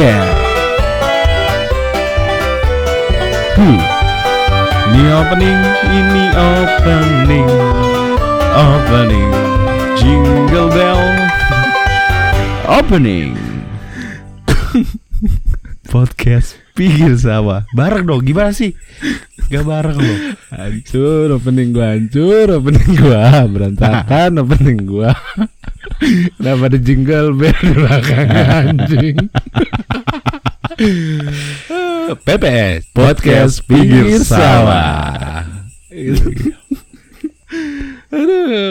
Yeah. Hmm. Ini opening, ini opening, opening, jingle bell, opening. Podcast pinggir sawah. Bareng dong, gimana sih? Gak bareng loh. Hancur opening gua hancur opening gua berantakan opening gua. Kenapa ada jingle bell di belakang anjing? PPS Podcast pinggir sawah.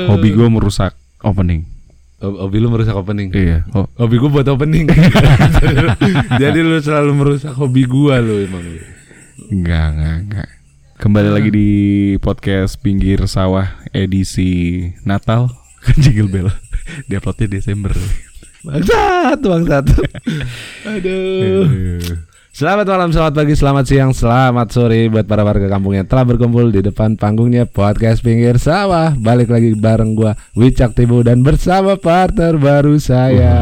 Hobi gue merusak opening. Ho- Hobi lu merusak opening. Iya. Hobi gua buat opening. Jadi lu selalu merusak hobi gua lu emang. Enggak, enggak, enggak. Kembali lagi di podcast pinggir sawah edisi Natal kan jingle bell. Di uploadnya Desember. Bangsat, bangsat. Aduh. Eh, Selamat malam, selamat pagi, selamat siang, selamat sore buat para warga kampung yang telah berkumpul di depan panggungnya podcast pinggir sawah. Balik lagi bareng gua Wicak Tibu dan bersama partner baru saya.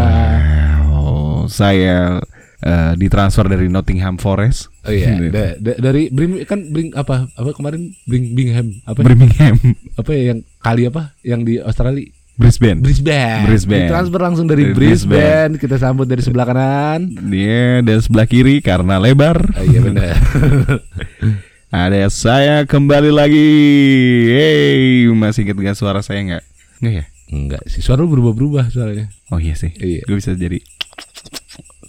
Wow, saya eh, ditransfer dari Nottingham Forest. Oh iya, da- da- dari Brim kan Bring apa apa kemarin Bring Bingham apa Birmingham, apa ya yang kali apa yang di Australia Brisbane. Brisbane. Brisbane. Transfer langsung dari, Dari Brisbane. Kita sambut dari sebelah kanan. Dia dan sebelah kiri karena lebar. Oh, iya benar. Ada saya kembali lagi. Hey, masih ingat dengan suara saya nggak? Nggak ya? Enggak sih, suara lu berubah-berubah soalnya. Oh iya sih. Iya. Gue bisa jadi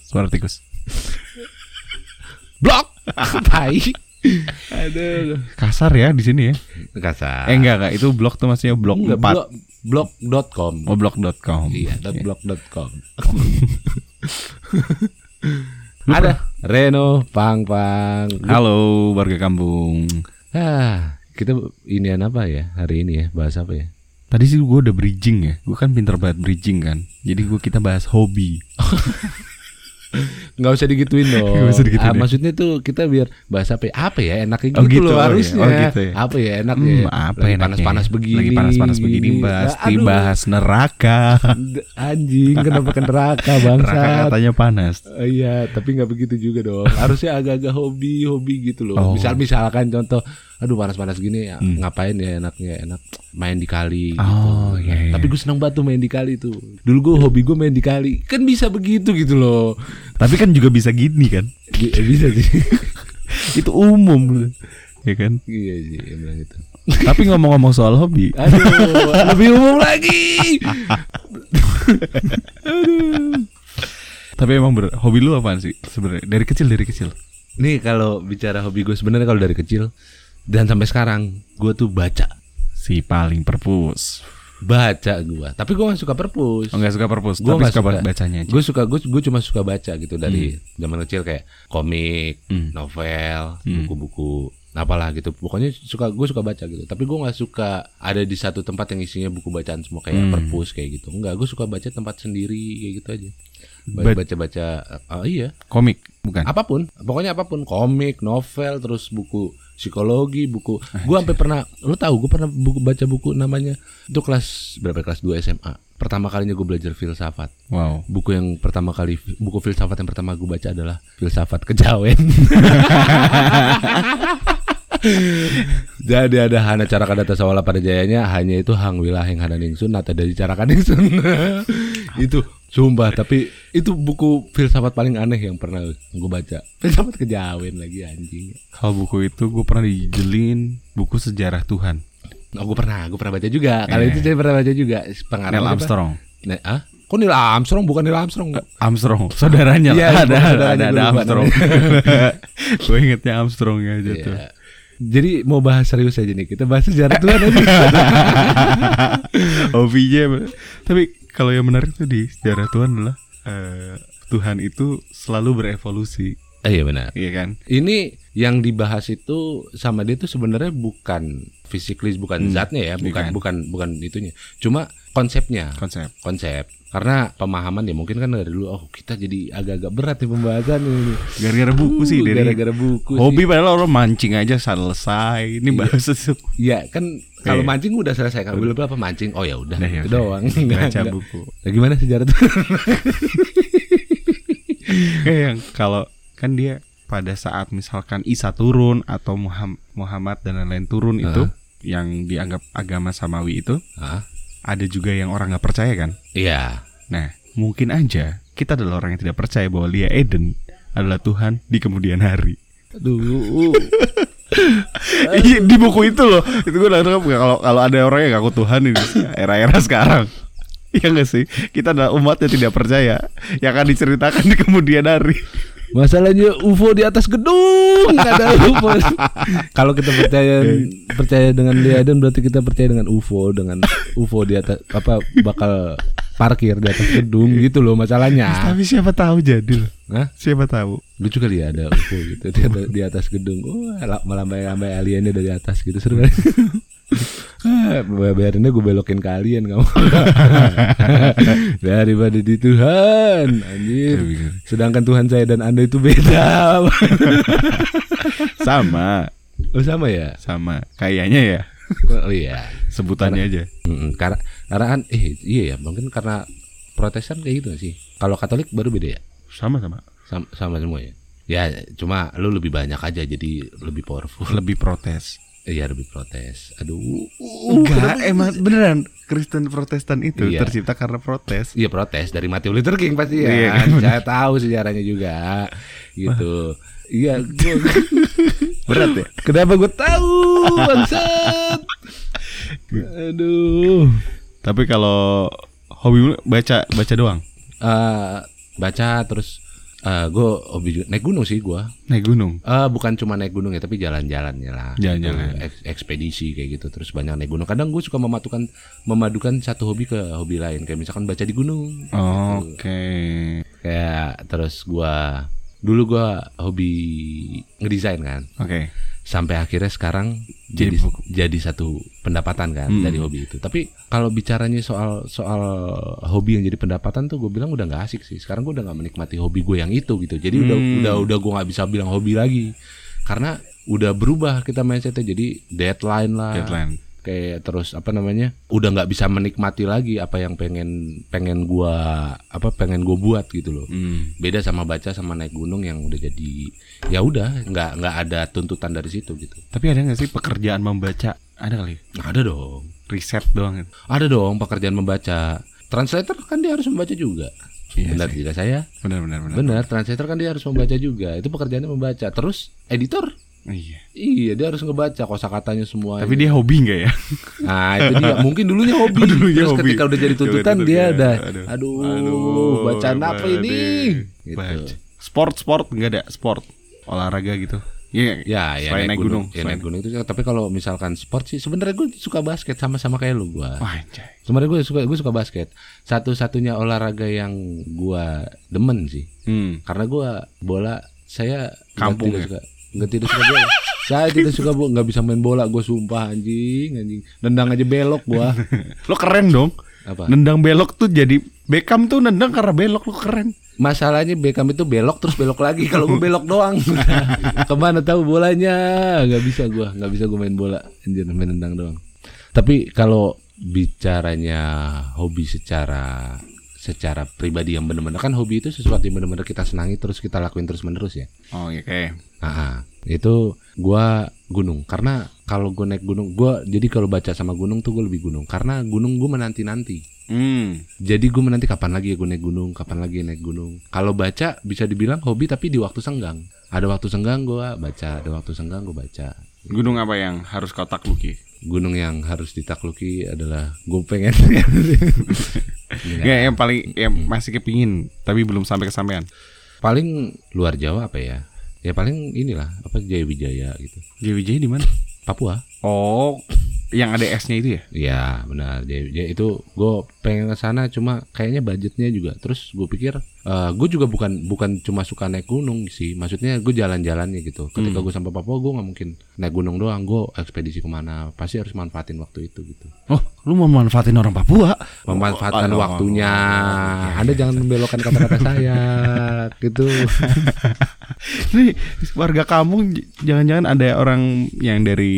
suara tikus. Blok. Tai. Aduh. Kasar ya di sini ya. Kasar. Eh enggak enggak, itu blog tuh maksudnya blog Enggak, 4. blog blog.com. Oh blog.com. Iya, blog.com. Ada Reno Pang Pang. Halo warga kampung. Ah, kita inian apa ya hari ini ya? Bahas apa ya? Tadi sih gue udah bridging ya. Gue kan pinter banget bridging kan. Jadi gue kita bahas hobi. Nggak usah digituin dong. Usah digituin Ah, ya. maksudnya tuh kita biar bahas apa ya? Apa ya enaknya gitu, Oh, gitu, loh oh, harusnya. Oh, gitu ya. Apa ya enaknya? Hmm, apa Lagi panas-panas begini. Lagi panas-panas begini bahas Nah, aduh. bahas neraka. Anjing kenapa ke neraka neraka bangsa? katanya panas. iya, tapi nggak begitu juga dong. Harusnya agak-agak hobi-hobi gitu loh. Oh. Misal misalkan contoh, aduh panas-panas gini ya, Hmm. ngapain ya enaknya enak main di kali gitu. Oh, iya, iya. Tapi gue seneng banget tuh main di kali tuh. Dulu gue hobi gue main di kali. Kan bisa begitu gitu loh. Tapi kan juga bisa gini kan. Eh, bisa sih. itu umum ya kan. iya sih, emang gitu. Tapi ngomong-ngomong soal hobi, Aduh, lebih umum lagi. tapi emang ber, hobi lu apaan sih sebenarnya? Dari kecil dari kecil. Nih kalau bicara hobi gue sebenarnya kalau dari kecil dan sampai sekarang gue tuh baca. Si paling perpus. Baca gue. Tapi gue gak suka perpus. Oh, enggak suka perpus, Gua tapi nggak suka, suka. bacanya aja. Gue suka gue gue cuma suka baca gitu dari zaman kecil kayak komik, Hmm. novel, Hmm. buku-buku apalah gitu. Pokoknya suka gue suka baca gitu. Tapi gue nggak suka ada di satu tempat yang isinya buku bacaan semua kayak Hmm. perpus kayak gitu. Enggak, gue suka baca tempat sendiri kayak gitu aja. Ba- Baca-baca ah, iya, Komik bukan? apa pun. Pokoknya apa pun, komik, novel, terus buku psikologi, buku. Gue sampai pernah lu tahu gue pernah buku baca buku namanya itu kelas berapa kelas 2 SMA. Pertama kalinya gue belajar filsafat Wow. buku yang pertama kali buku filsafat yang pertama gue baca adalah filsafat kejawen jadi ada hana cara kadata sawala pada jayanya hanya itu hang wilaheng hana ningsun nata dari cara kaningsun itu sumpah tapi itu buku filsafat paling aneh yang pernah gue baca filsafat kejawen lagi anjing Kalau buku itu gue pernah dijelin buku sejarah Tuhan. oh gue pernah gue pernah baca juga kali Eh. itu saya pernah baca juga pengarang Neil? Armstrong. Nah, ah? Kok Neil Armstrong bukan Neil Armstrong? Armstrong, saudaranya Iya, lah. ada, saudaranya, ada, ada Armstrong. gue ingetnya Armstrong aja tuh. Iya. Jadi mau bahas serius aja nih kita bahas sejarah Tuhan aja. Hobinya, tapi kalau yang menarik tuh di sejarah Tuhan adalah eh, Tuhan itu selalu berevolusi, Eh, iya benar. iya kan? Ini yang dibahas itu sama dia tuh sebenarnya bukan fisiklis, bukan Hmm, zatnya ya, bukan bukan. bukan bukan itunya. Cuma konsepnya. Konsep. Konsep. Karena pemahaman ya mungkin kan dari dulu oh kita jadi agak-agak berat nih pembahasan ini. Gara-gara buku sih Uh, dari gara-gara buku sih. hobi padahal orang mancing aja selesai. Ini Iya. bahas itu. Iya kan kalau Iya. mancing udah selesai kalau beli apa mancing oh ya udah Udah, ya itu doang Baca buku. Nah, gimana sejarah tuh? Kayak yang kalau kan dia pada saat misalkan Isa turun atau Muham- Muhammad dan lain-lain turun itu yang dianggap agama samawi itu Hah? ada juga yang orang nggak percaya kan? Iya. Nah, mungkin aja kita adalah orang yang tidak percaya bahwa Lia Eden adalah Tuhan di kemudian hari. Aduh. Iya di buku itu loh. Itu gue nangkep kalau kalau ada orang yang ngaku Tuhan ini era-era sekarang. Iya gak sih? Kita adalah umat yang tidak percaya Yang akan diceritakan di kemudian hari Masalahnya UFO di atas gedung ada UFO. Kalau kita percaya percaya dengan dia dan berarti kita percaya dengan UFO dengan UFO di atas apa bakal parkir di atas gedung gitu loh masalahnya. Tapi siapa tahu jadi Hah? Siapa tahu Lucu kali ya ada UFO gitu di atas, di atas gedung. Oh, la- melambai-lambai aliennya dari atas gitu seru kali. Ah, Biarinnya gue belokin kalian kamu Daripada di Tuhan Anjir. Sedangkan Tuhan saya dan anda itu beda. Sama. Oh sama ya? Sama. Kayaknya ya. Oh iya. Sebutannya aja. Mm, karena karena kan eh iya ya mungkin karena Protestan kayak gitu sih. Kalau Katolik baru beda ya. Sama-sama. Sama, sama semua ya. Ya cuma lu lebih banyak aja jadi lebih powerful. Lebih protes Iya lebih protes. Aduh. Enggak Emang beneran Kristen Protestan itu Iya. tercipta karena protes Iya protes dari Martin Luther King pasti ya. Iya, kan? Saya tahu sejarahnya juga. Gitu. Iya, gua, Berat ya kenapa gue tahu bangsat? Aduh. Tapi kalau Hobi baca baca doang Eh, baca terus eh gue hobi juga naik gunung sih gue. Naik gunung Eh bukan cuma naik gunung ya, tapi jalan-jalannya lah. Jalan-jalan. Gitu, eks- ekspedisi kayak gitu, terus banyak naik gunung. Kadang gue suka mematukan, memadukan satu hobi ke hobi lain, kayak misalkan baca di gunung. Oke Kayak terus gue dulu gue hobi ngedesain kan, Oke sampai akhirnya sekarang Jadi jadi buku. jadi satu pendapatan kan Hmm. dari hobi itu. Tapi kalau bicaranya soal soal hobi yang jadi pendapatan tuh gue bilang udah nggak asik sih. Sekarang gue udah nggak menikmati hobi gue yang itu gitu. Jadi udah Hmm. udah udah gue nggak bisa bilang hobi lagi karena udah berubah kita mindsetnya jadi deadline lah Deadline kayak terus apa namanya udah nggak bisa menikmati lagi apa yang pengen pengen gua apa pengen gue buat gitu loh hmm. beda sama baca sama naik gunung yang udah jadi ya udah nggak nggak ada tuntutan dari situ gitu Tapi ada nggak sih pekerjaan membaca? Ada kali. ada dong Riset doang gitu. ada dong pekerjaan membaca translator kan dia harus membaca juga Iya benar sih. tidak saya Benar benar benar. benar translator kan dia harus membaca juga itu pekerjaannya membaca terus editor Iya. iya dia harus ngebaca kosakatanya semua Tapi dia hobi nggak ya? Nah itu dia mungkin dulunya hobi Oh, dulunya Terus hobi. ketika udah jadi tuntutan Coba dia ya. udah Aduh. Aduh, Aduh, bacaan apa ini gitu. Baca. Sport sport nggak ada sport olahraga gitu. Iya. Ya ya Selain naik gunung. Ya, Selain- naik gunung itu Tapi kalau misalkan sport sih sebenarnya gue suka basket Sama-sama kayak lu anjay. Sebenarnya gue suka gue suka basket Satu-satunya olahraga yang gua demen sih Hmm. Karena gua bola Saya Kampung ya? suka Nggak tidak suka bola Saya tidak suka bola nggak bisa main bola Gue sumpah anjing anjing Nendang aja belok gua Lo keren dong. Apa? Nendang belok tuh jadi Beckham tuh nendang karena belok lo keren. Masalahnya Beckham itu belok terus belok lagi kalau gue belok doang. Ke mana tahu bolanya? Gak bisa gua, nggak bisa gue main bola. Anjir main tendang doang. Tapi kalau bicaranya hobi secara secara pribadi yang benar-benar kan hobi itu sesuatu yang benar-benar kita senangi terus kita lakuin terus menerus ya. Oh iya kayak. Ah, itu gua gunung karena kalau gue naik gunung gua jadi kalau baca sama gunung tuh gue lebih gunung karena gunung gue menanti nanti Hmm. jadi gue menanti kapan lagi ya gue naik gunung, kapan lagi naik gunung. Kalau baca bisa dibilang hobi tapi di waktu senggang. Ada waktu senggang gue baca, ada waktu senggang gue baca. Gunung apa yang harus kau takluki? Gunung yang harus ditakluki adalah gue pengen. Nggak, yang paling yang masih kepingin tapi belum sampai kesampaian. paling luar Jawa apa ya? Ya paling inilah apa Jaya Wijaya gitu. JWJ di mana? Papua. Oh, yang ada S-nya itu ya? Iya benar Jaya Wijaya itu gue pengen ke sana cuma kayaknya budgetnya juga terus gue pikir gue juga bukan bukan cuma suka naik gunung sih. Maksudnya gue jalan-jalannya gitu. Ketika gue sampai Papua gue nggak mungkin naik gunung doang. Gue ekspedisi ke mana pasti harus manfaatin waktu itu gitu. Oh, lu mau manfaatin orang Papua? memanfaatkan Oh, oh, waktunya. Oh, anda jangan membelokkan kata-kata saya gitu. Nih, warga kampung j- jangan-jangan ada orang yang dari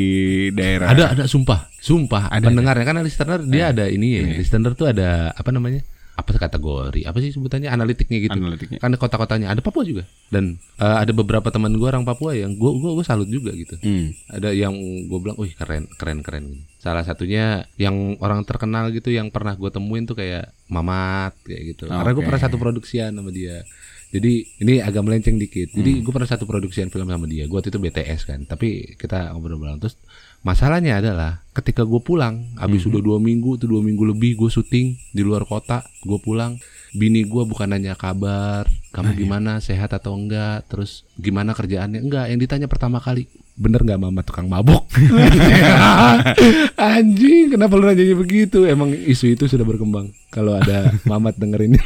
daerah. ada ada. Sumpah. Sumpah. Ada, pendengarnya. Kan listener dia ada ini ya. Listener tuh ada apa namanya apa kategori apa sih sebutannya analitiknya gitu Analitiknya. kan kota-kotanya ada Papua juga dan eh, ada beberapa teman gue orang Papua yang gue gue gue salut juga gitu Hmm. ada yang gue bilang, wih keren, keren, keren. Salah satunya yang orang terkenal gitu yang pernah gue temuin tuh kayak Mamat kayak gitu. Karena gue pernah satu produksian sama dia. Jadi ini agak melenceng dikit. Jadi gue pernah satu produksian film sama dia. Gue waktu itu BTS kan. Tapi kita ngobrol-ngobrol terus masalahnya adalah ketika gue pulang, habis sudah dua minggu tuh dua minggu lebih gue syuting di luar kota, gue pulang. Bini gue bukan nanya kabar, kamu gimana, sehat atau enggak, terus gimana kerjaannya, enggak. Yang ditanya pertama kali, bener nggak mama tukang mabuk? Anjing, kenapa lu nanya begitu? Emang isu itu sudah berkembang. Kalau ada mamat dengerin.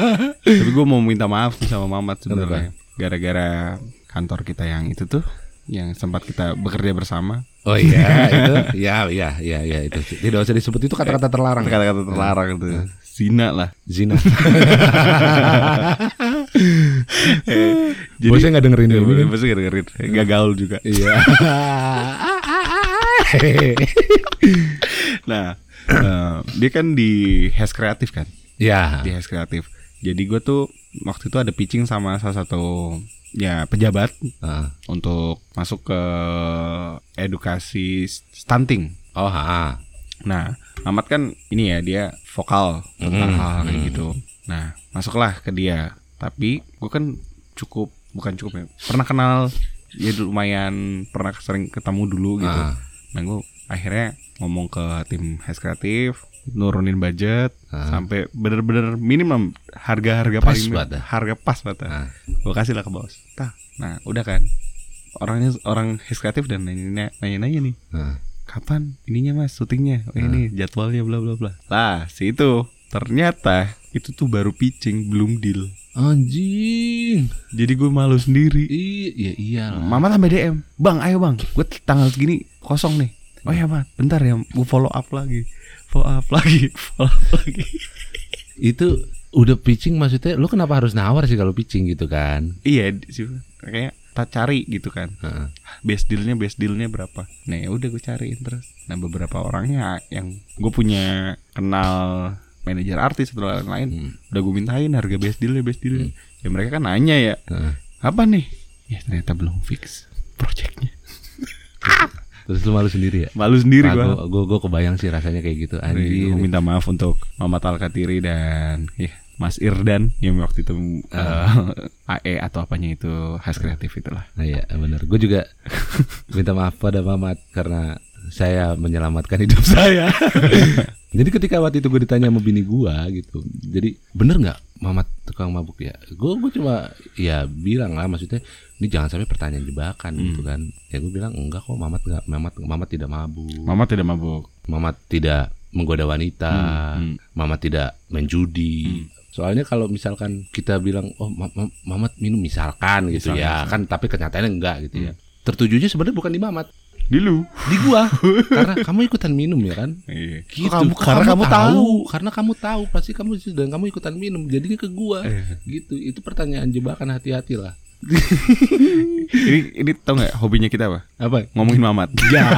Tapi gue mau minta maaf sama Mamat sebenarnya. Gara-gara kantor kita yang itu tuh yang sempat kita bekerja bersama. oh iya, itu, ya, ya, ya, ya itu. Tidak usah disebut itu kata-kata terlarang. Kata-kata terlarang itu. Zina lah. Zina. Jadi- Bosnya nggak dengerin Ya, ini kan? Pasti dengerin. Gak gaul juga. Iya. Nah, eh, dia kan di Has Kreatif kan? ya. Di Has Kreatif. Jadi gue tuh waktu itu ada pitching sama salah satu ya pejabat Ah. untuk masuk ke edukasi stunting. Oh, ha. Nah, Mamat kan ini ya dia vokal tentang Hmm, hal kayak hmm. gitu. Nah, masuklah ke dia. Tapi gue kan cukup bukan cukup ya. Pernah kenal ya lumayan pernah sering ketemu dulu gitu. Ah. Nah, gue akhirnya ngomong ke tim Has Kreatif nurunin budget Ah. sampai bener-bener minimum harga-harga Pas paling banget dah. harga pas banget. Ah. Gue kasih lah ke bos. Tah. Nah, udah kan. Orangnya orang Has Kreatif dan nanya nanya nih Ah. kapan ininya mas syutingnya oh, Ah. ini jadwalnya bla bla bla lah si itu ternyata itu tuh baru pitching belum deal Anjing. jadi gue malu sendiri. Iya, iya. mama tambah dm bang ayo bang. Gue tanggal segini kosong nih. Oh ya bang. Bentar ya gue follow up lagi. Follow up lagi follow up lagi. Itu udah pitching maksudnya lu kenapa harus nawar sih kalau pitching gitu kan? iya sih. Kayak tak cari gitu kan. Heeh. base dealnya base dealnya berapa? Nah ya udah gue cariin terus. Nah beberapa orangnya yang gue punya kenal manajer artis atau lain-lain Hmm. udah gue mintain harga base dealnya base dealnya ya mereka kan nanya ya Heeh. apa nih ya ternyata belum fix projectnya Terus lu malu sendiri ya? malu sendiri gue gue gue gue kebayang sih rasanya kayak gitu gue anjing. minta maaf untuk Mama Talkatiri dan ya Mas Irdan yang waktu itu Ah. eh, AE atau apanya itu khas kreatif itulah Nah, iya benar. Gue juga minta maaf pada Mamat karena saya menyelamatkan hidup saya. jadi ketika waktu itu gue ditanya sama bini gue gitu, jadi bener nggak Mamat tukang mabuk ya? Gue gue cuma ya bilang lah maksudnya ini jangan sampai pertanyaan jebakan gitu kan. Ya gue bilang enggak kok Mamat nggak Mamat Mamat tidak mabuk. Mama tidak mabuk Mamat tidak menggoda wanita, Hmm, hmm. Mamat tidak main judi. Soalnya kalau misalkan kita bilang oh Ma- Ma- Mamat minum misalkan gitu Misalkan, ya, misalkan. kan tapi kenyataannya enggak gitu ya. Tertujunya sebenarnya bukan di Mamat, di lu di gua. karena kamu ikutan minum ya kan? Iya. Gitu. Kok kamu, karena kamu tahu karena kamu tahu pasti kamu dan kamu ikutan minum jadinya ke gua. Eh. Gitu. Itu pertanyaan jebakan hati-hati lah. ini ini tau nggak hobinya kita apa Apa? ngomongin Mamat Ya.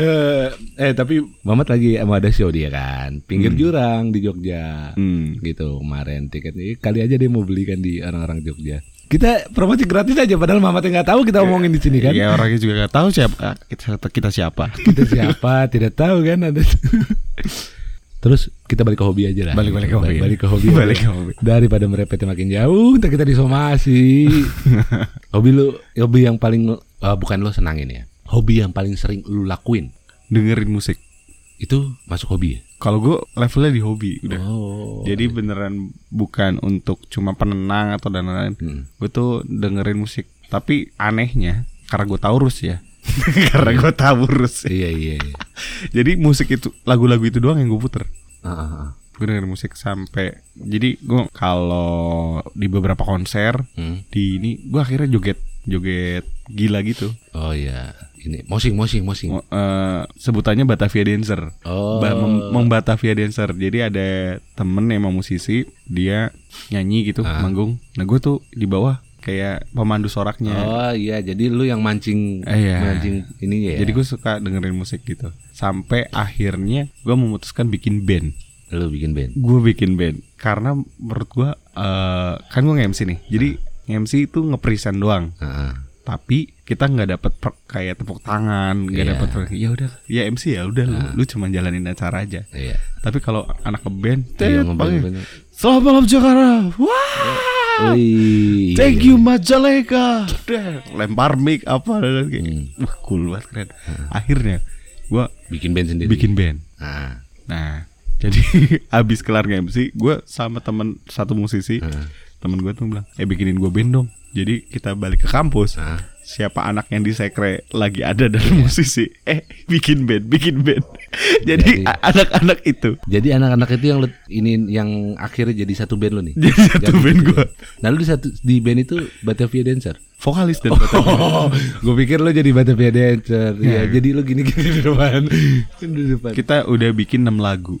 eh, eh tapi Mamat lagi mau ada show dia kan, pinggir jurang di Jogja. hmm. gitu kemarin tiketnya kali aja dia mau belikan di orang-orang Jogja kita promosi gratis aja padahal mamatnya nggak tahu kita omongin di sini kan? Ya orangnya juga nggak tahu siapa kita kita siapa. Kita siapa? Tidak tahu kan? Ada terus kita balik ke hobi aja lah. Balik- balik ke hobi. balik ke hobi. Balik ke hobi. daripada merepetnya makin jauh ntar kita disomasi. Hobi lu hobi yang paling eh, bukan lo senangin ya. Hobi yang paling sering lu lakuin. Dengerin musik itu masuk hobi ya? Kalau gue levelnya di hobi udah. Oh. Jadi beneran bukan untuk cuma penenang atau dan lain-lain. Hmm. gue tuh dengerin musik. Tapi anehnya karena gue taurus ya. Karena gue taurus. Iya iya iya. Jadi musik itu lagu-lagu itu doang yang gue puter. Ah, ah, ah. gue dengerin musik sampai jadi gue kalau di beberapa konser Hmm. di ini gue akhirnya joget joget gila gitu. Oh iya, ini mosing mosing mosing. Mo- eh, sebutannya Batavia Dancer Oh. Ba- mem- Membatavia Dancer jadi ada temen emang musisi dia nyanyi gitu Ah. manggung nah gue tuh di bawah kayak pemandu soraknya Oh iya, jadi lu yang mancing Eh, iya. mancing ininya ya. jadi gue suka dengerin musik gitu sampai akhirnya gue memutuskan bikin band Lu bikin band. gue bikin band karena menurut gue eh kan gue nge-MC nih jadi nge-MC itu nge-present doang Heeh. Tapi kita nggak dapet per- kayak tepuk tangan nggak Iya. dapet ya udah ya MC ya udah lu, lu cuma jalanin acara aja Iya. tapi kalau anak Iya, ngeband, pakai, ngeband. selamat malam Jakarta wah thank you Majalengka lempar mic apa dan kayak Hmm. wah cool banget keren akhirnya gue Bikin band sendiri. bikin band Nah. Nah, jadi abis kelar nge-MC, gue sama temen satu musisi. Temen gue tuh bilang, eh bikinin gue band dong. Jadi kita balik ke kampus. Hah? Siapa anak yang di sekre lagi ada dari musisi, eh bikin band, bikin band. jadi anak-anak itu Jadi anak-anak itu yang ini yang akhirnya jadi satu band lo nih. jadi satu Jadi band gitu gue. Nah lu di satu di band itu Batavia Dancer. vokalis dan Oh, gue pikir lo jadi Batavia Dancer. Ya. Ya, jadi lo gini-gini di depan. di depan. kita udah bikin 6 lagu.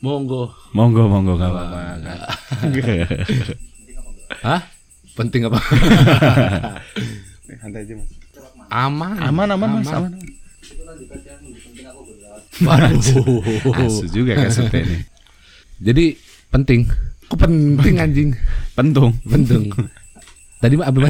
Monggo. Monggo, monggo, gak apa-apa. Hah? Penting apa? Santai aja mas. aman. Aman, aman, mas, aman. Waduh. Asu juga kasutnya nih. Jadi penting. Kok penting anjing? Pentung. Penting. Tadi mah apa?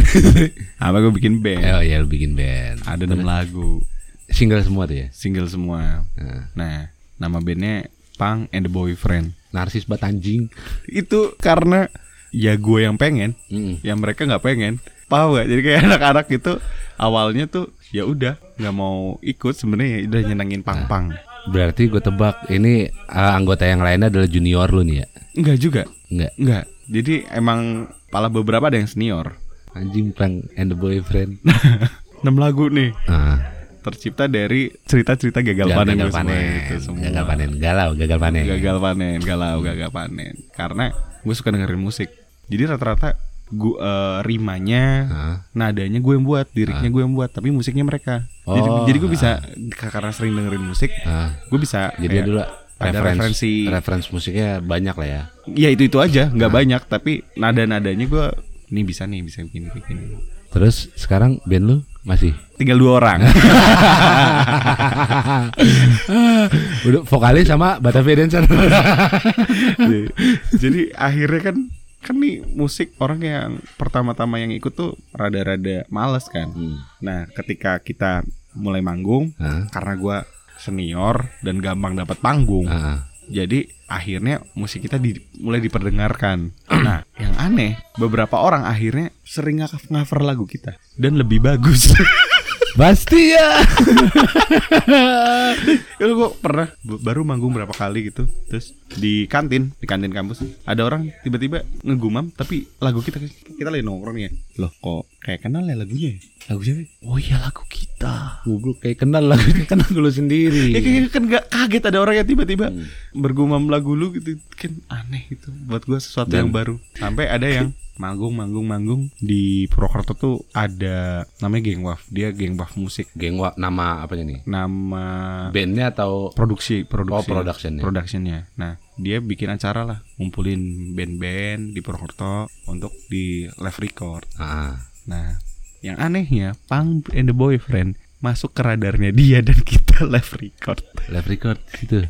Apa gue bikin band? oh ya lu bikin band. Ada 6 lagu. Single semua tuh ya. single semua. Nah, nama bandnya Pang and the Boyfriend. narsis banget anjing. Itu karena ya gue yang pengen, Mm. ya mereka nggak pengen. Paham gak? Jadi kayak anak-anak itu awalnya tuh ya udah nggak mau ikut sebenarnya udah nyenengin pang-pang. Berarti gue tebak ini uh, anggota yang lainnya adalah junior lu nih ya? Enggak juga, Enggak. enggak. Jadi emang pala beberapa ada yang senior. Anjing prank and the boyfriend. 6 lagu nih Ah, tercipta dari cerita-cerita gagal panen gagal gue semua panen. itu semua. Gagal panen. Galau, gagal panen. gagal panen galau gagal panen karena gue suka dengerin musik jadi rata-rata gue rimanya Hah? nadanya gue yang buat liriknya gue yang buat tapi musiknya mereka jadi Oh, jadi gue bisa karena sering dengerin musik Ah, gue bisa jadi kayak dulu ada referensi referensi musiknya banyak lah ya. ya itu itu aja nggak banyak tapi nada nadanya gue nih bisa nih bisa begini begini Terus sekarang band lu masih? tinggal dua orang Udah vokalis sama Batavia Dancer. jadi akhirnya kan kan nih musik orang yang pertama-tama yang ikut tuh rada-rada males kan Hmm. Nah, ketika kita mulai manggung, Hah? karena gua senior dan gampang dapat panggung, Ah, jadi akhirnya musik kita di- mulai diperdengarkan. nah, yang aneh, beberapa orang akhirnya sering nge- cover lagu kita dan lebih bagus. Pasti ya. Kalau gua pernah baru manggung berapa kali gitu, terus di kantin, di kantin kampus, ada orang tiba-tiba ngegumam tapi lagu kita kita lagi nongkrong ya. Loh, kok kayak kenal ya lagunya? ya? Lagu siapa? Oh iya lagu kita. Goblok kayak kenal lagu lu sendiri. Ya kayak kan gak kaget ada orang yang tiba-tiba bergumam lagu lu gitu kan aneh gitu buat gua sesuatu Dan- yang baru. Sampai ada yang manggung manggung manggung di Purwokerto tuh ada namanya Geng Waf. Dia Geng Waf musik. Geng wa, nama apanya nih? Nama Bandnya atau produksi produksi Oh, productionnya. productionnya. Nah, dia bikin acara lah, ngumpulin band-band di Purwokerto untuk di live record. ah, Nah, yang anehnya Pang and the Boyfriend masuk ke radarnya dia dan kita live record. live record gitu.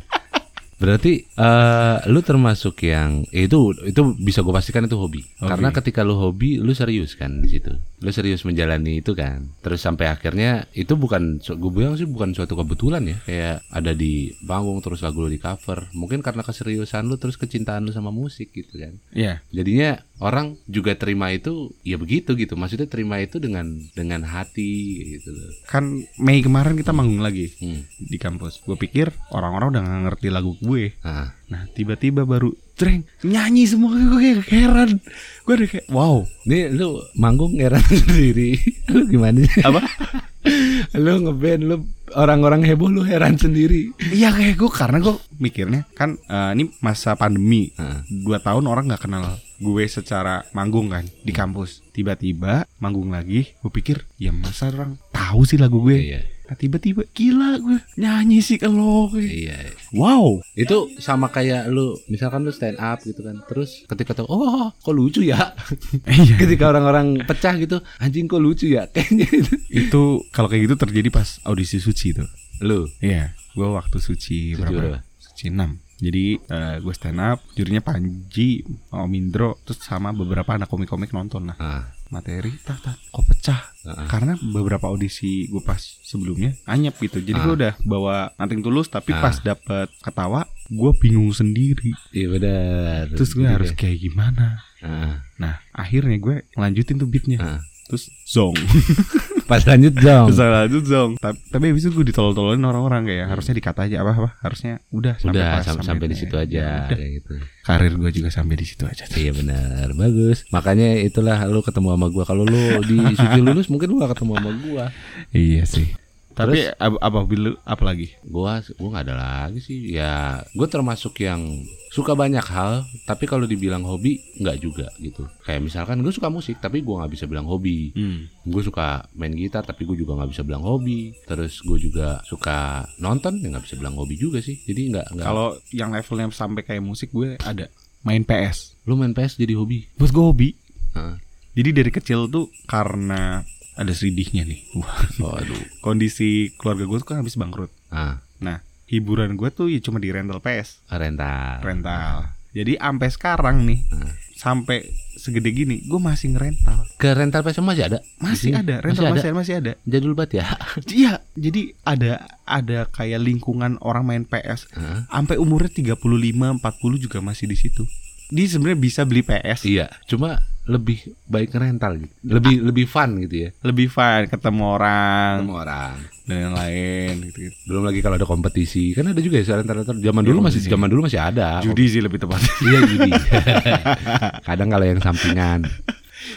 Berarti eh lu termasuk yang itu itu bisa gue pastikan itu hobi. Hobi. Karena ketika lu hobi, lu serius kan di situ. Lu serius menjalani itu kan. Terus sampai akhirnya itu bukan gue bilang sih bukan suatu kebetulan ya. Kayak ada di panggung terus lagu lu di cover. Mungkin karena keseriusan lu terus kecintaan lu sama musik gitu kan. Iya. Jadinya orang juga terima itu ya begitu gitu. Maksudnya terima itu dengan dengan hati gitu loh. Kan Mei kemarin kita manggung lagi Hmm. di kampus. Gue pikir orang-orang udah gak ngerti lagu gue. Ah. Nah, tiba-tiba baru Jreng nyanyi semua gue kayak heran. Gue udah kayak wow. Nih lu manggung heran sendiri. lu gimana sih? Apa? lu ngeband lu orang-orang heboh lu heran sendiri. Iya kayak gue karena gue mikirnya kan eh, ini masa pandemi. Heeh. Dua tahun orang nggak kenal gue secara manggung kan di kampus. Tiba-tiba manggung lagi, gue pikir ya masa orang tahu sih lagu gue. Iya. Nah, tiba-tiba gila gue nyanyi sih kalau Iya. wow. Itu sama kayak lu misalkan lu stand up gitu kan. Terus ketika tuh oh kok lucu ya. Iya. ketika orang-orang pecah gitu, anjing kok lucu ya. Kayaknya itu. itu kalau kayak gitu terjadi pas audisi suci tuh. Lu Iya, gue waktu suci Suci berapa? Suci 6 Jadi eh, gue stand up, jurinya Panji, Om Indro, terus sama beberapa anak komik-komik nonton lah. Ah, Materi, tak tak, kok pecah? ah, ah. Karena beberapa audisi gue pas sebelumnya anyep gitu. Jadi Ah. gue udah bawa nanting tulus, tapi Ah. pas dapet ketawa, gue bingung sendiri. Iya benar. Terus gue harus ya. kayak gimana? Ah, Nah, akhirnya gue lanjutin tuh beatnya. ah. Terus zong. Pas lanjut dong. Terus lanjut zong. Tapi, tapi habis itu gue ditolol-tololin orang-orang kayak harusnya dikata aja apa apa. Harusnya udah sampai Udah pas, sam- sampai di situ Ya aja udah. kayak gitu. Karir gue juga sampai di situ aja. Iya benar, bagus. Makanya itulah lu ketemu sama gua. Kalau lu di suci lulus mungkin lu gak ketemu sama gua. Iya sih. Tapi ab apa bilu apa lagi? Gua gua nggak ada lagi sih. Ya, gua termasuk yang suka banyak hal, tapi kalau dibilang hobi nggak juga gitu. Kayak misalkan gue suka musik, tapi gua nggak bisa bilang hobi. Hmm. Gue suka main gitar, tapi gue juga nggak bisa bilang hobi. Terus gue juga suka nonton, ya nggak bisa bilang hobi juga sih. Jadi nggak. Kalau yang levelnya sampai kayak musik gue ada main PS. lu main PS jadi hobi? Buat gue hobi. Heeh. Jadi dari kecil tuh karena ada sedihnya nih. Wah, Oh, aduh. kondisi keluarga gue tuh kan habis bangkrut. Ah, Nah, hiburan gue tuh ya cuma di rental PS, rental. rental. Jadi sampai sekarang nih, Ah. sampai segede gini, gue masih ngerental. Ke rental PS masih ada? Masih ada, rental masih ada. masih ada. Jadul banget ya. Iya, jadi ada ada kayak lingkungan orang main PS Heeh. sampai umurnya 35, 40 juga masih di situ. Dia sebenarnya bisa beli PS, Iya, cuma lebih baik rental gitu. Lebih lebih fun gitu ya. lebih fun ketemu orang Ketemu orang. dan yang lain gitu. -gitu. Belum lagi kalau ada kompetisi. Kan ada juga ya rental-rental. Zaman dulu masih kompetisi. zaman dulu masih ada. Judi sih lebih tepat. Iya judi. Kadang kalau yang sampingan.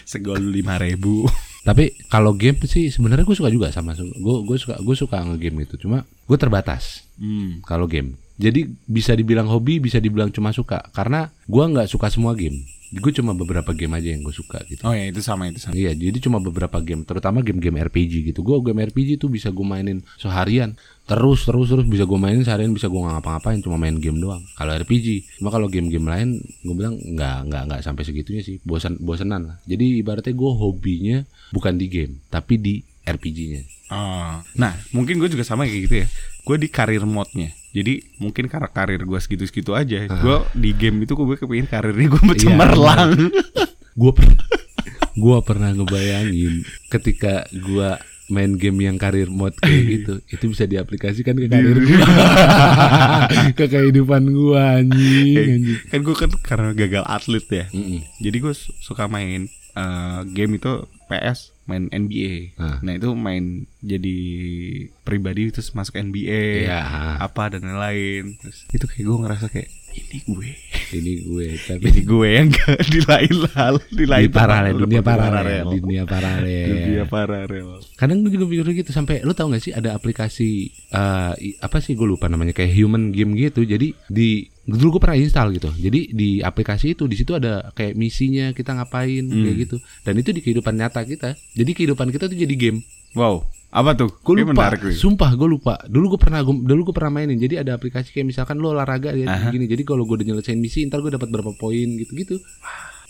Segol lima ribu. Tapi kalau game sih sebenarnya gue suka juga sama gue gue suka gue suka ngegame itu cuma gue terbatas Hmm. kalau game jadi bisa dibilang hobi bisa dibilang cuma suka karena gue nggak suka semua game gue cuma beberapa game aja yang gue suka gitu Oh ya itu sama itu sama. Iya, jadi cuma beberapa game, terutama game-game RPG gitu. Gue game RPG tuh bisa gue mainin seharian, terus terus terus bisa gue mainin seharian, bisa gue ngapa-ngapain, cuma main game doang. Kalau RPG, cuma kalau game-game lain, gue bilang nggak nggak nggak sampai segitunya sih, bosan bosenan lah. Jadi ibaratnya gue hobinya bukan di game, tapi di RPG-nya. Oh. Nah mungkin gue juga sama kayak gitu ya. Gue di karir mode-nya. Jadi mungkin karena karir gue segitu-segitu aja. Gue di game itu gue kepingin karirnya gue cemerlang. Gue pernah, gue pernah ngebayangin ketika gue main game yang karir mode kayak gitu, itu bisa diaplikasikan ke karir gue, ke kehidupan gue anjing. anjing. kan gue kan karena gagal atlet ya. Mm-mm. Jadi gue su- suka main eh, game itu PS, main NBA. Ah. Nah itu main jadi pribadi terus masuk NBA. Iya. Apa dan lain-lain. Terus itu kayak gue ngerasa kayak ini gue. Ini gue tapi Ini gue yang gak di lain hal, di lain di paralel dunia paralel, dunia paralel. Dunia paralel. Kadang gue juga pikir gitu sampai lu tahu gak sih ada aplikasi i- apa sih gue lupa namanya kayak human game gitu. Jadi di dulu gue pernah install gitu. Jadi di aplikasi itu di situ ada kayak misinya kita ngapain kayak gitu. Dan itu di kehidupan nyata kita. Jadi kehidupan kita tuh jadi game. Wow, apa tuh? Gue lupa, menarik sumpah gue lupa. Dulu gue pernah gua- dulu gue pernah mainin. Jadi ada aplikasi kayak misalkan lo olahraga ya gini. Jadi kalau gue udah nyelesain misi, ntar gue dapat berapa poin gitu-gitu.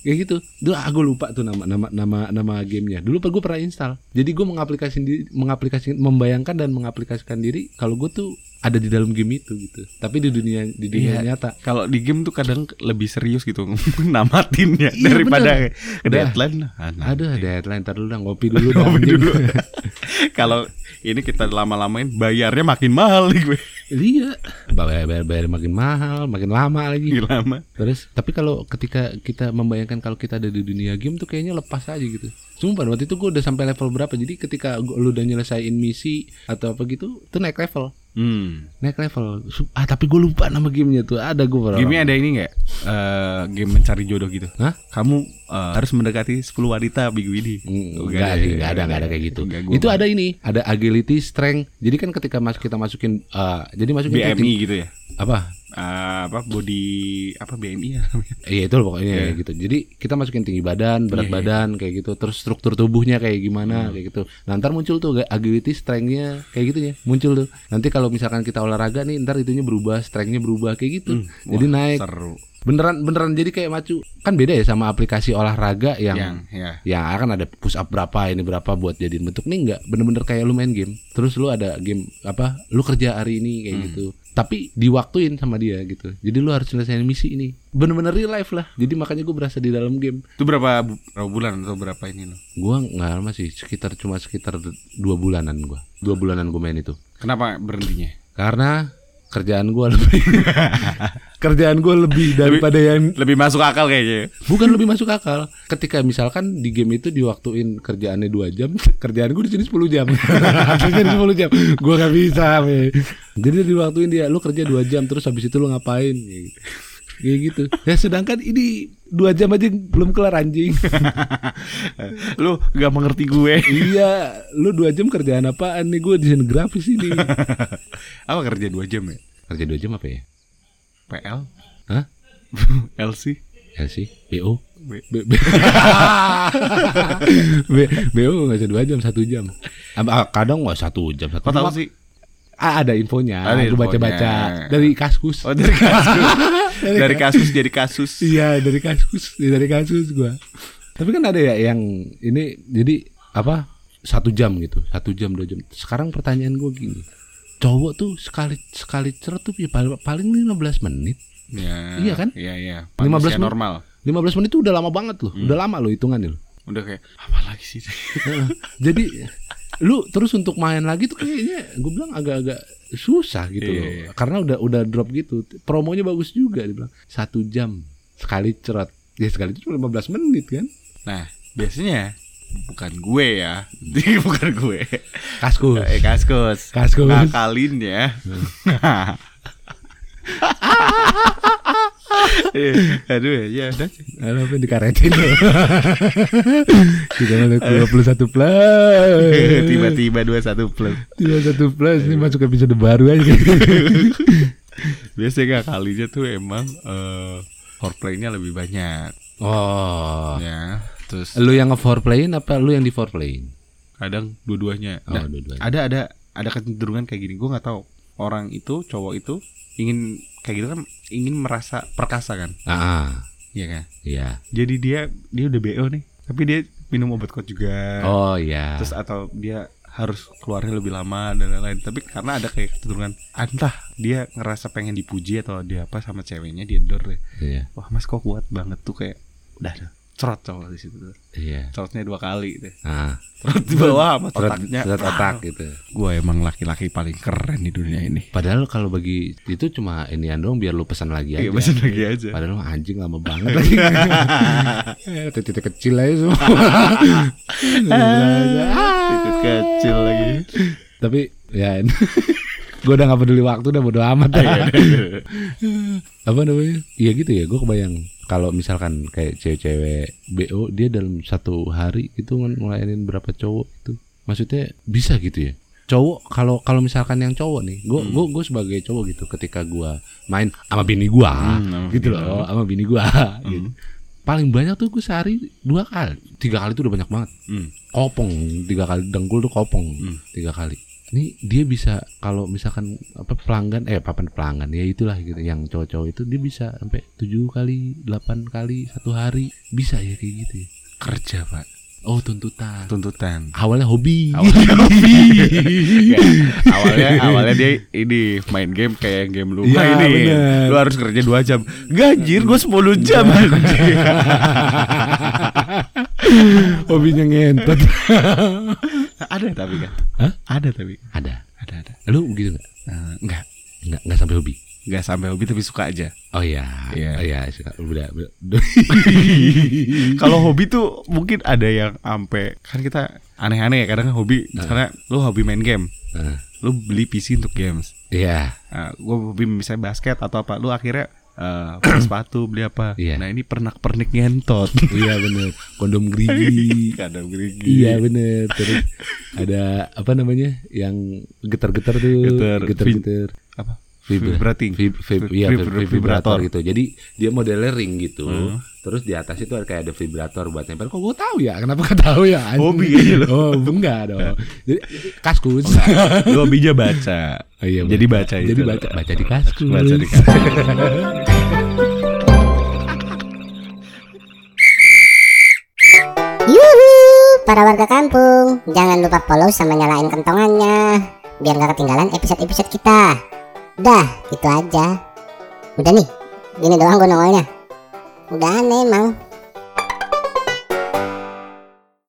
Kayak gitu. Dulu ah, gue lupa tuh nama nama nama nama gamenya. Dulu gue pernah install. Jadi gue mengaplikasikan diri, mengaplikasikan, membayangkan dan mengaplikasikan diri kalau gue tuh ada di dalam game itu gitu. Tapi di dunia di dunia Iya. nyata. Kalau di game tuh kadang lebih serius gitu namatinnya Iya, daripada bener. deadline. Ah, nah. Aduh, ada headline. Ntar dulu dah ngopi dulu. Ngopi dulu. Kalau ini kita lama-lamain bayarnya makin mahal nih gue. Iya. Bayar, bayar, bayar makin mahal, makin lama lagi. Gila lama. Terus tapi kalau ketika kita membayangkan kalau kita ada di dunia game tuh kayaknya lepas aja gitu. Sumpah waktu itu gue udah sampai level berapa. Jadi ketika gua- lu udah nyelesain misi atau apa gitu, tuh naik level. Hmm. Naik level. Ah tapi gue lupa nama gamenya tuh. Ada gue pernah. Game ada ini nggak? Eh, game mencari jodoh gitu. Hah? Kamu eh, harus mendekati 10 wanita minggu ini. Mm, Enggak ada sih, ya, enggak ada, ada kayak gitu. Enggak, Itu ada ini, ada agility, strength. Jadi kan ketika mas kita masukin eh, jadi masukin BMI ting- gitu ya. apa? Eh, apa body apa BMI ya namanya? Iya itu loh pokoknya kayak gitu. Jadi kita masukin tinggi badan, berat Iya, iya. badan kayak gitu. Terus struktur tubuhnya kayak gimana kayak gitu. Nah, ntar muncul tuh agility strength-nya kayak gitu ya. Muncul tuh. Nanti kalau misalkan kita olahraga nih, ntar itunya berubah, strength-nya berubah kayak gitu. Jadi Wah, naik. Seru. Beneran beneran. Jadi kayak macu. Kan beda ya sama aplikasi olahraga yang Yang ya. ya akan ada push up berapa ini berapa buat jadi bentuk. Nih enggak. Bener-bener kayak lu main game. Terus lu ada game apa lu kerja hari ini kayak gitu. Tapi diwaktuin sama dia gitu. Jadi lu harus selesaiin misi ini. Bener-bener real life lah. Jadi makanya gue berasa di dalam game. Itu berapa, bu- berapa bulan atau berapa ini lo? gua nggak lama sih. Sekitar cuma sekitar dua bulanan gua. Dua bulanan gue main itu. Kenapa berhentinya? karena kerjaan gua lebih kerjaan gua lebih daripada yang Lebih masuk akal kayaknya. Bukan lebih masuk akal. Ketika misalkan di game itu diwaktuin kerjaannya 2 jam, kerjaan gue di sini 10 jam. Kerjaan 10 jam. Gua gak bisa, me. Jadi diwaktuin dia, lu kerja 2 jam terus habis itu lu ngapain? Kayak gitu. Ya sedangkan ini 2 jam aja belum kelar anjing. lu gak mengerti gue. iya, lu 2 jam kerjaan apaan nih? Gue desain grafis ini. apa kerja 2 jam ya? Kerja 2 jam apa ya? PL? Hah? LC? Ya sih, BO. B- B, B, B, BO nggak bisa dua jam satu jam kadang nggak satu jam satu Kok tahu jam. sih? Ah, ada infonya Ada aku baca baca infonya. dari kaskus Oh dari kasus. dari kasus jadi kasus. iya dari kaskus dari kasus gua tapi kan ada ya yang ini jadi apa satu jam gitu satu jam dua jam sekarang pertanyaan gua gini cowok tuh sekali sekali cerut tuh ya paling, paling 15 menit Ya, Iya kan? Iya iya. 15 Manusia menit. normal. 15 menit itu udah lama banget loh udah lama loh hitungannya loh Udah kayak apa lagi sih? Jadi lu terus untuk main lagi tuh kayaknya gue bilang agak-agak susah gitu Iya, loh. iya. Karena udah udah drop gitu. Promonya bagus juga dibilang. Satu jam sekali cerot. Ya sekali itu cuma 15 menit kan. Nah, biasanya bukan gue ya. bukan gue. Kaskus. Eh kaskus. Kaskus. Ngakalin ya. Eh, Aduh ya udah. Aduh, apa dikaretin lo. Kita masuk 21 plus. Tiba-tiba 21 plus. 21 plus ini masuk episode baru aja. Biasanya ngakalinya tuh emang eh horeplaynya lebih banyak. oh. Ya. Terus Lu yang nge-foreplayin apa lu yang di foreplayin? kadang dua-duanya. Oh, Nah, dua-duanya. ada ada ada kecenderungan kayak gini gue nggak tahu orang itu cowok itu ingin kayak gitu kan ingin merasa perkasa kan? Ah, iya kan? Iya. jadi dia dia udah bo nih tapi dia minum obat kuat juga. Oh iya. terus atau dia harus keluarnya lebih lama dan lain-lain. Tapi karena ada kayak kecenderungan entah dia ngerasa pengen dipuji atau dia apa sama ceweknya dia dor deh. Iya. wah mas kok kuat banget tuh kayak udah cerot cowok di situ tuh. Iya. cerotnya dua kali deh Nah, cerot di bawah sama cerot otaknya cerot otak gitu. gue emang laki-laki paling keren di dunia ini Padahal kalau bagi itu cuma inian doang biar lu pesan lagi aja. Iya, pesan lagi aja. Padahal anjing lama banget lagi. Eh, Titik kecil aja semua. titik kecil lagi Tapi ya gue udah gak peduli waktu udah bodo amat. Apa namanya? Iya gitu ya gue kebayang. Kalau misalkan kayak cewek-cewek bo dia dalam satu hari itu kan ngelayanin berapa cowok itu? Maksudnya bisa gitu ya? Cowok kalau kalau misalkan yang cowok nih gue gue gue sebagai cowok gitu ketika gue main sama bini gue sama gitu bini loh sama bini gue gitu. paling banyak tuh gue sehari dua kali tiga kali tuh udah banyak banget. Hmm. kopong tiga kali dengkul tuh kopong Hmm. tiga kali ini dia bisa kalau misalkan apa pelanggan eh papan pelanggan ya itulah gitu yang cowok-cowok itu dia bisa sampai tujuh kali delapan kali satu hari bisa ya kayak gitu ya. Kerja pak. Oh tuntutan. Tuntutan. Awalnya hobi. Ya, awalnya awalnya dia ini main game kayak game lu. Iya, main ini bener. lu harus kerja dua jam. Gajir gue 10 jam anjing. hobinya ngentot ada tapi kan Hah? ada tapi. Ada. Ada ada. Lu gitu nggak? Enggak nggak. Nggak sampai hobi? Enggak sampai hobi tapi suka aja. Oh iya. Iya. oh iya suka. udah, udah. kalau hobi tuh mungkin ada yang ampe kan kita aneh-aneh ya kadang hobi misalnya lu hobi main game Nah, lu beli PC untuk games. Iya. Nah, gue hobi misalnya basket atau apa lu akhirnya beli sepatu beli apa? Iya. nah ini pernak pernik ngentot iya bener. Kondom gerigi. Kadang gerigi. Iya bener. Terus ada apa namanya Yang getar-getar tuh. Getar. Getar-getar. Apa vibrating. vib, vib, ya, vibrator, vibrator gitu. Jadi dia modelnya ring gitu. Hmm. terus di atas itu kayak ada vibrator buat nempel. Kok gue tahu ya? Kenapa gue tahu ya anjing. hobi gitu oh enggak dong. Jadi kaskus. Oh, hobinya baca. Oh, iya, jadi baca, baca jadi baca. Baca di kaskus. Baca di kaskus. Para warga kampung, jangan lupa follow sama nyalain kentongannya biar gak ketinggalan episode-episode kita. Dah, itu aja. Udah nih, gini doang gue nongolnya. Udah aneh emang.